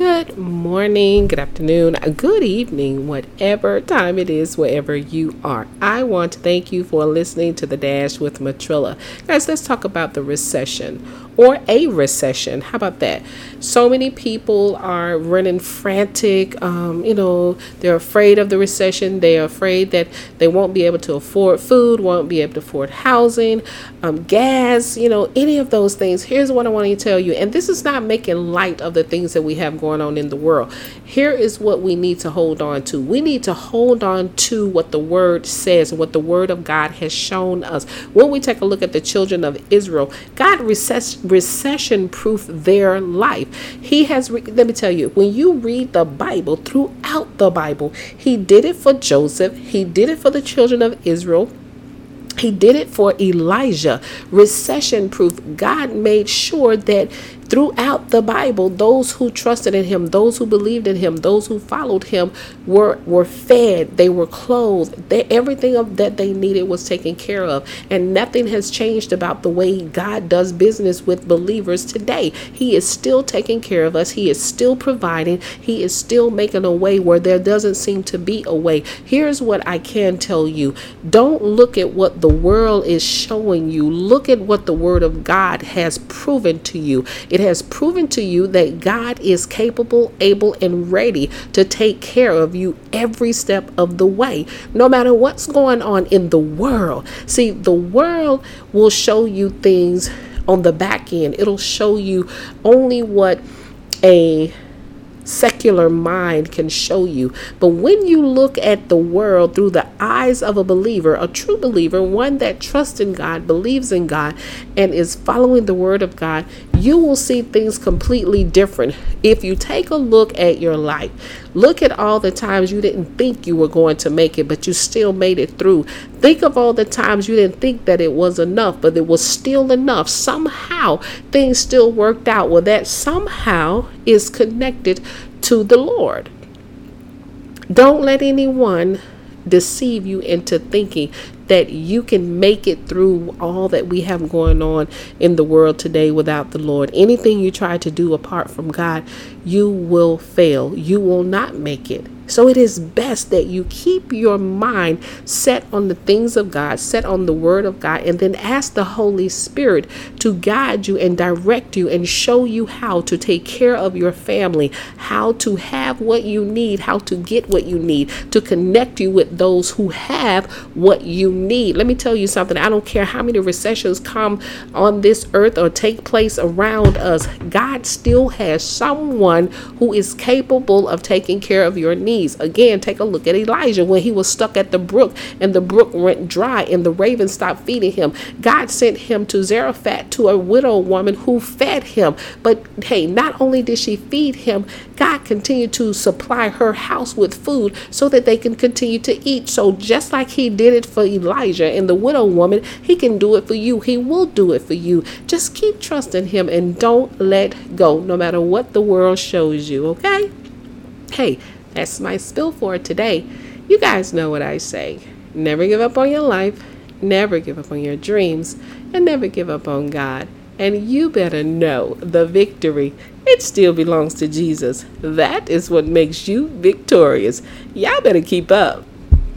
Good morning, good afternoon, good evening, whatever time it is, wherever you are. I want to thank you for listening to The Dash with Matrilla. Guys, let's talk about the recession or a recession. How about that? So many people are running frantic. Um, you know, they're afraid of the recession. They're afraid that they won't be able to afford food, won't be able to afford housing, um, gas, you know, any of those things. Here's what I want to tell you. And this is not making light of the things that we have going on in the world. Here is what we need to hold on to. We need to hold on to what the word says what the word of God has shown us. When we take a look at the children of Israel, God recess- recession proof their life. He has, re- let me tell you, when you read the Bible, throughout the Bible, He did it for Joseph, He did it for the children of Israel. He did it for Elijah. Recession proof. God made sure that throughout the Bible, those who trusted in him, those who believed in him, those who followed him were were fed, they were clothed, they, everything of that they needed was taken care of. And nothing has changed about the way God does business with believers today. He is still taking care of us. He is still providing. He is still making a way where there doesn't seem to be a way. Here's what I can tell you. Don't look at what the world is showing you. Look at what the word of God has proven to you. It it has proven to you that God is capable, able, and ready to take care of you every step of the way, no matter what's going on in the world. See, the world will show you things on the back end, it'll show you only what a secular mind can show you. But when you look at the world through the eyes of a believer, a true believer, one that trusts in God, believes in God, and is following the word of God, you will see things completely different. If you take a look at your life, look at all the times you didn't think you were going to make it, but you still made it through. Think of all the times you didn't think that it was enough, but it was still enough. Somehow things still worked out. Well, that somehow is connected to the Lord. Don't let anyone deceive you into thinking that you can make it through all that we have going on in the world today without the Lord. Anything you try to do apart from God, you will fail. You will not make it. So it is best that you keep your mind set on the things of God, set on the Word of God, and then ask the Holy Spirit to guide you and direct you and show you how to take care of your family, how to have what you need, how to get what you need, to connect you with those who have what you need. Let me tell you something. I don't care how many recessions come on this earth or take place around us, God still has someone who is capable of taking care of your needs. Again, take a look at Elijah when he was stuck at the brook and the brook went dry and the ravens stopped feeding him. God sent him to Zarephath to a widow woman who fed him. But hey, not only did she feed him, God continued to supply her house with food so that they can continue to eat. So just like he did it for Elijah and the widow woman, he can do it for you. He will do it for you. Just keep trusting him and don't let go no matter what the world shows you, okay? Hey, that's my spill for today. You guys know what I say. Never give up on your life, never give up on your dreams, and never give up on God. And you better know the victory, it still belongs to Jesus. That is what makes you victorious. Y'all better keep up.